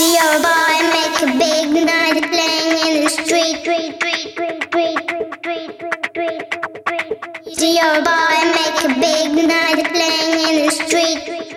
your boy make a big noise playing in the street. Your boy make a big noise playing in the street.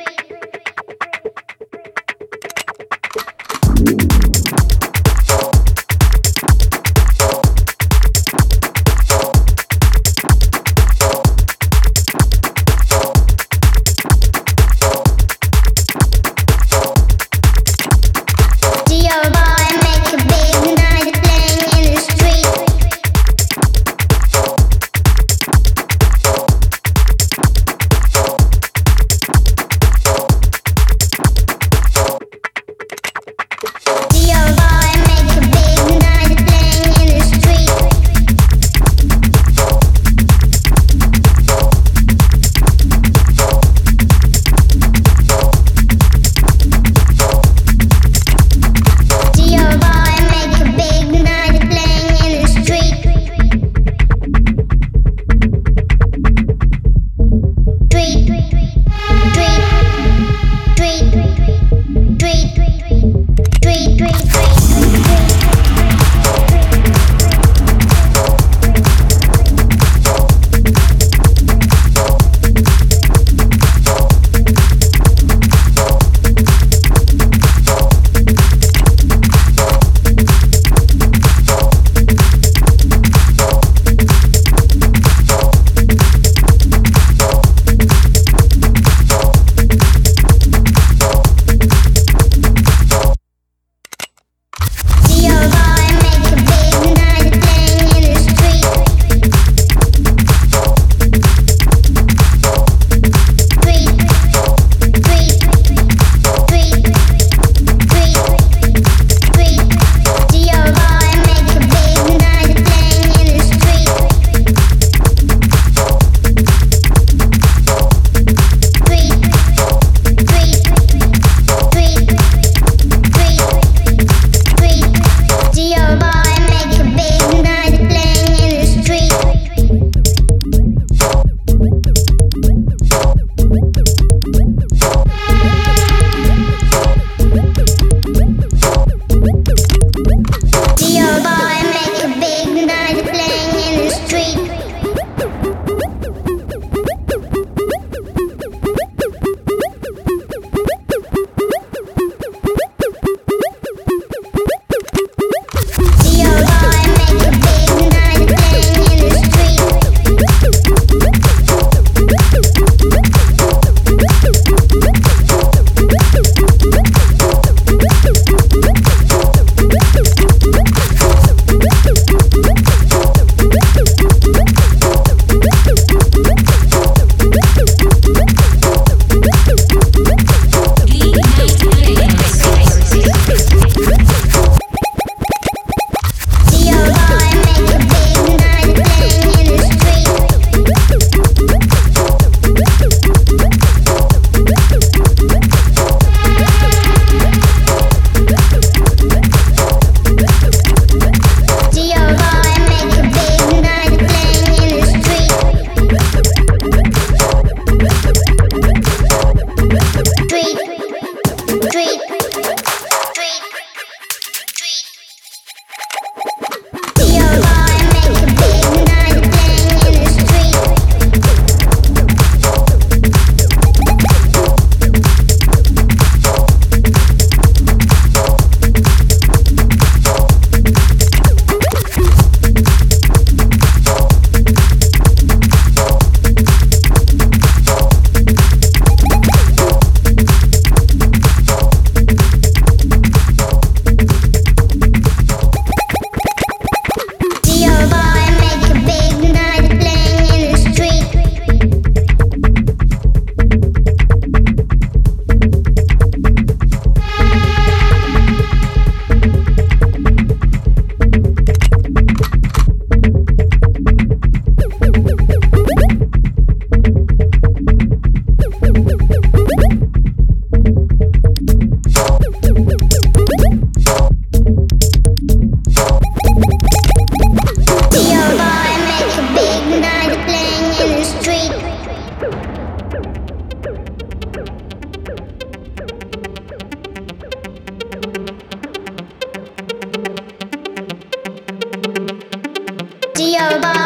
love.